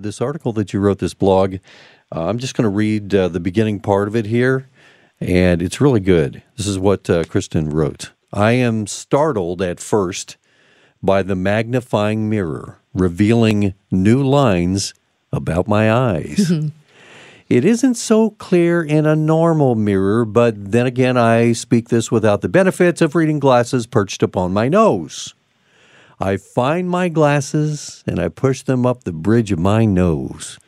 This article that you wrote, this blog, uh, I'm just going to read uh, the beginning part of it here, and it's really good. This is what uh, Kristen wrote. I am startled at first by the magnifying mirror revealing new lines about my eyes. it isn't so clear in a normal mirror, but then again, I speak this without the benefits of reading glasses perched upon my nose. I find my glasses and I push them up the bridge of my nose.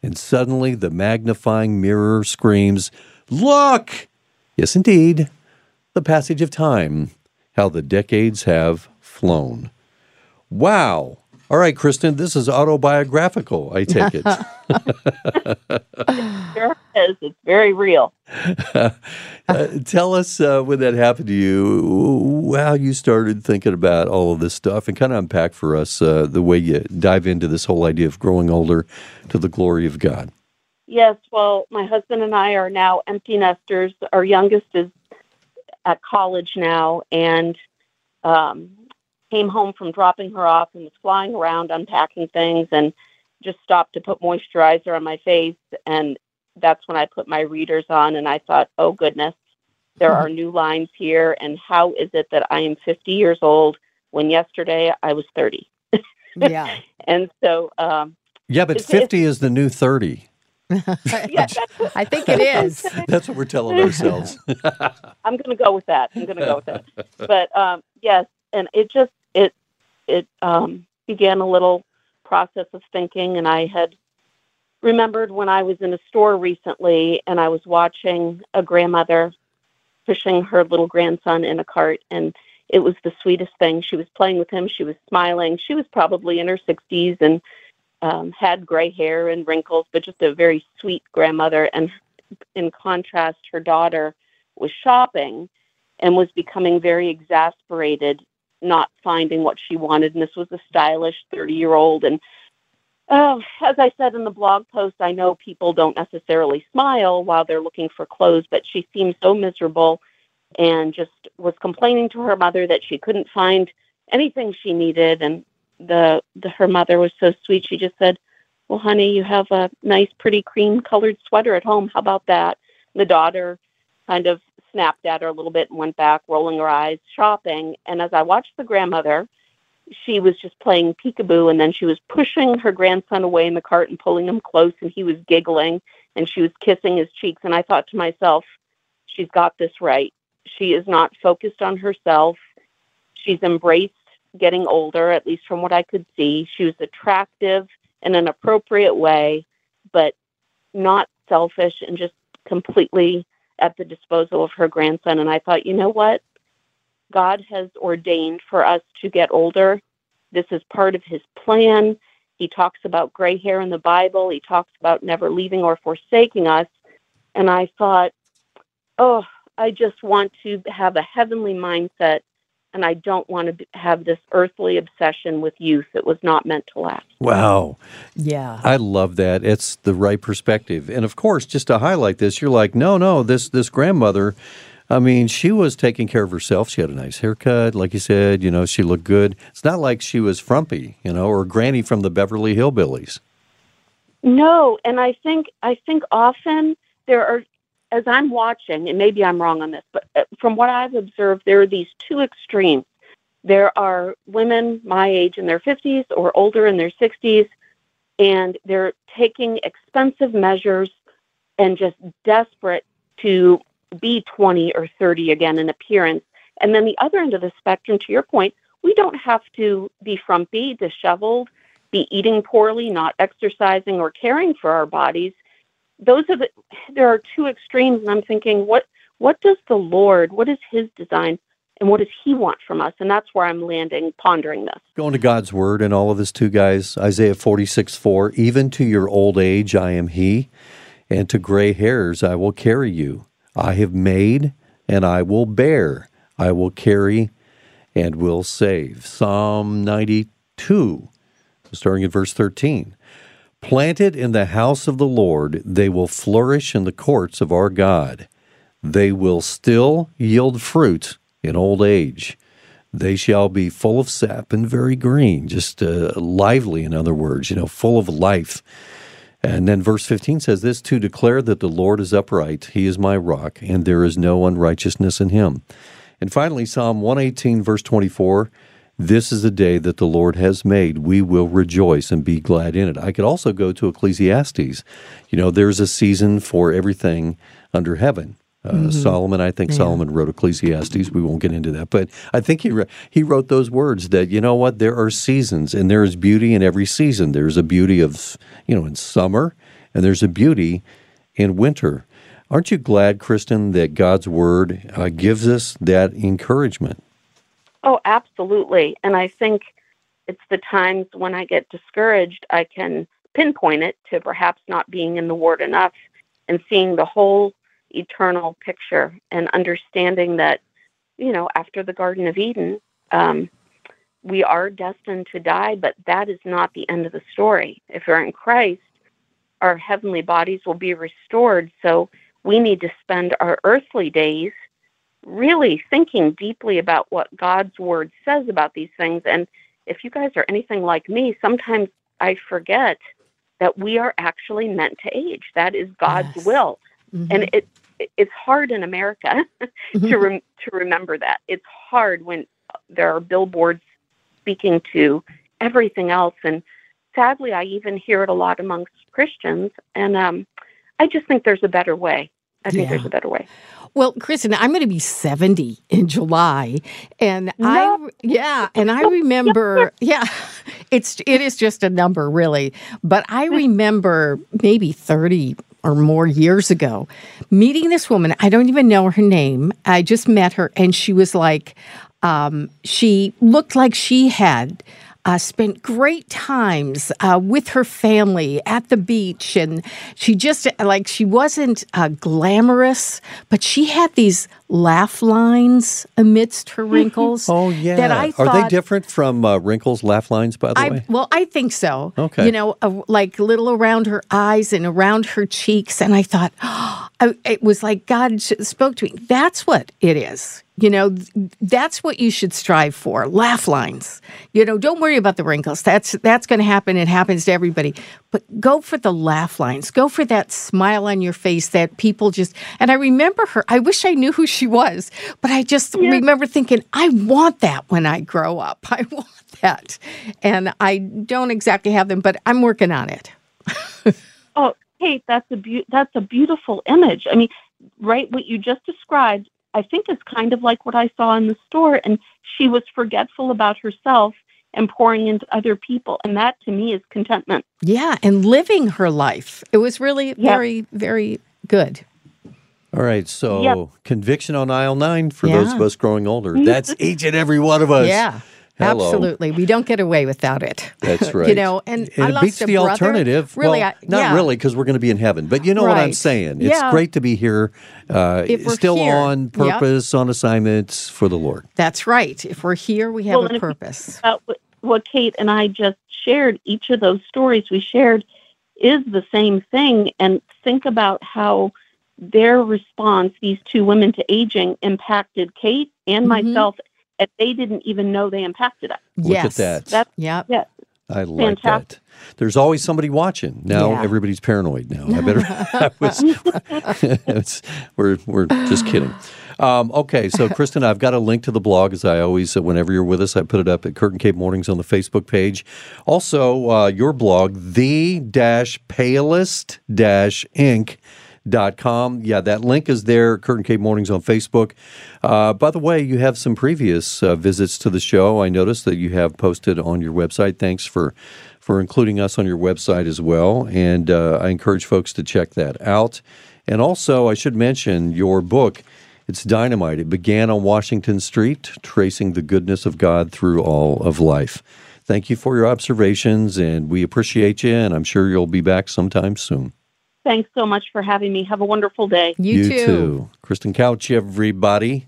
And suddenly the magnifying mirror screams, Look! Yes, indeed, the passage of time, how the decades have flown. Wow! All right, Kristen, this is autobiographical, I take it. is. It's very real. uh, tell us uh, when that happened to you, how you started thinking about all of this stuff, and kind of unpack for us uh, the way you dive into this whole idea of growing older to the glory of God. Yes, well, my husband and I are now empty nesters. Our youngest is at college now, and um, came home from dropping her off and was flying around unpacking things and just stopped to put moisturizer on my face and that's when I put my readers on and I thought, "Oh goodness, there are new lines here and how is it that I am 50 years old when yesterday I was 30?" yeah. and so um Yeah, but 50 is the new 30. yeah, I think it is. That's what we're telling ourselves. I'm going to go with that. I'm going to go with that. But um, yes, and it just it it um, began a little process of thinking, and I had remembered when I was in a store recently, and I was watching a grandmother pushing her little grandson in a cart, and it was the sweetest thing. She was playing with him. She was smiling. She was probably in her 60s and um, had gray hair and wrinkles, but just a very sweet grandmother. And in contrast, her daughter was shopping and was becoming very exasperated not finding what she wanted. And this was a stylish 30 year old. And oh, as I said in the blog post, I know people don't necessarily smile while they're looking for clothes, but she seemed so miserable and just was complaining to her mother that she couldn't find anything she needed. And the, the her mother was so sweet. She just said, "Well, honey, you have a nice, pretty cream-colored sweater at home. How about that?" And the daughter kind of snapped at her a little bit and went back, rolling her eyes, shopping. And as I watched the grandmother, she was just playing peekaboo and then she was pushing her grandson away in the cart and pulling him close and he was giggling and she was kissing his cheeks and I thought to myself she's got this right she is not focused on herself she's embraced getting older at least from what I could see she was attractive in an appropriate way but not selfish and just completely at the disposal of her grandson. And I thought, you know what? God has ordained for us to get older. This is part of his plan. He talks about gray hair in the Bible, he talks about never leaving or forsaking us. And I thought, oh, I just want to have a heavenly mindset and I don't want to have this earthly obsession with youth. It was not meant to last. Wow. Yeah. I love that. It's the right perspective. And of course, just to highlight this, you're like, no, no, this this grandmother, I mean, she was taking care of herself. She had a nice haircut, like you said, you know, she looked good. It's not like she was frumpy, you know, or granny from the Beverly Hillbillies. No, and I think I think often there are as I'm watching, and maybe I'm wrong on this, but uh, from what I've observed, there are these two extremes. There are women my age in their 50s or older in their 60s, and they're taking expensive measures and just desperate to be 20 or 30 again in appearance. And then the other end of the spectrum, to your point, we don't have to be frumpy, disheveled, be eating poorly, not exercising, or caring for our bodies. Those are the there are two extremes and i'm thinking what what does the lord what is his design and what does he want from us? And that's where i'm landing pondering this. Going to god's word and all of this too guys isaiah 46 4 even to your old age i am he and to gray hairs i will carry you i have made and i will bear i will carry and will save psalm 92 starting at verse 13 Planted in the house of the Lord, they will flourish in the courts of our God. They will still yield fruit in old age. They shall be full of sap and very green, just uh, lively, in other words, you know, full of life. And then verse 15 says this to declare that the Lord is upright, he is my rock, and there is no unrighteousness in him. And finally, Psalm 118, verse 24 this is a day that the Lord has made. We will rejoice and be glad in it. I could also go to Ecclesiastes. You know, there's a season for everything under heaven. Uh, mm-hmm. Solomon, I think yeah. Solomon wrote Ecclesiastes. We won't get into that, but I think he re- he wrote those words that you know what there are seasons and there is beauty in every season. There's a beauty of you know in summer, and there's a beauty in winter. Aren't you glad, Kristen, that God's word uh, gives us that encouragement? Oh, absolutely. And I think it's the times when I get discouraged, I can pinpoint it to perhaps not being in the Word enough and seeing the whole eternal picture and understanding that, you know, after the Garden of Eden, um, we are destined to die, but that is not the end of the story. If we're in Christ, our heavenly bodies will be restored. So we need to spend our earthly days really thinking deeply about what God's word says about these things. And if you guys are anything like me, sometimes I forget that we are actually meant to age. That is God's yes. will. Mm-hmm. And it it's hard in America mm-hmm. to rem- to remember that. It's hard when there are billboards speaking to everything else and sadly I even hear it a lot amongst Christians and um I just think there's a better way. I think yeah. there's a better way. Well, Kristen, I'm going to be 70 in July, and no. I yeah, and I remember yeah, it's it is just a number really, but I remember maybe 30 or more years ago meeting this woman. I don't even know her name. I just met her, and she was like, um, she looked like she had uh, spent great times uh, with her family at the beach. And she just, like, she wasn't uh, glamorous, but she had these laugh lines amidst her wrinkles. oh yeah, that I thought, are they different from uh, wrinkles, laugh lines? By the I, way, well, I think so. Okay, you know, uh, like little around her eyes and around her cheeks, and I thought, oh, it was like God spoke to me. That's what it is. You know, that's what you should strive for. Laugh lines. You know, don't worry about the wrinkles. That's that's going to happen. It happens to everybody. But go for the laugh lines. Go for that smile on your face that people just. And I remember her. I wish I knew who she was, but I just yeah. remember thinking, I want that when I grow up. I want that, and I don't exactly have them, but I'm working on it. oh, Kate, that's a be- that's a beautiful image. I mean, right? What you just described I think is kind of like what I saw in the store. And she was forgetful about herself and pouring into other people. And that to me is contentment. Yeah. And living her life. It was really very, very good. All right. So yep. conviction on aisle nine for yeah. those of us growing older. That's each and every one of us. Yeah. Hello. Absolutely, we don't get away without it. That's right. you know, and, and it beats the brother. alternative. Really, well, I, not yeah. really, because we're going to be in heaven. But you know right. what I'm saying. It's yeah. great to be here, uh, still here. on purpose, yep. on assignments for the Lord. That's right. If we're here, we have well, a purpose. What, what Kate and I just shared, each of those stories we shared is the same thing, and think about how their response, these two women to aging, impacted Kate and mm-hmm. myself and they didn't even know they impacted us. Look at that. That's, yep. Yeah. I like Fantastic. that. There's always somebody watching. Now yeah. everybody's paranoid. Now I better. I was, we're we're just kidding. Um, okay, so Kristen, I've got a link to the blog as I always. Uh, whenever you're with us, I put it up at Kurt and Kate Mornings on the Facebook page. Also, uh, your blog, the dash palest dash ink Dot com. Yeah, that link is there. Kurt and Kate Mornings on Facebook. Uh, by the way, you have some previous uh, visits to the show. I noticed that you have posted on your website. Thanks for for including us on your website as well. And uh, I encourage folks to check that out. And also, I should mention your book. It's dynamite. It began on Washington Street, tracing the goodness of God through all of life. Thank you for your observations, and we appreciate you. And I'm sure you'll be back sometime soon. Thanks so much for having me. Have a wonderful day. You, you too. too. Kristen Couch, everybody.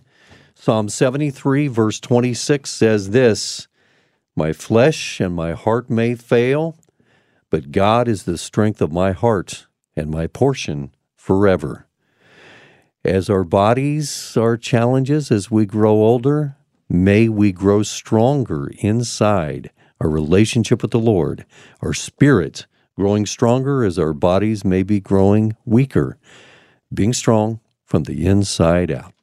Psalm 73, verse 26 says this My flesh and my heart may fail, but God is the strength of my heart and my portion forever. As our bodies are challenges as we grow older, May we grow stronger inside our relationship with the Lord, our spirit growing stronger as our bodies may be growing weaker, being strong from the inside out.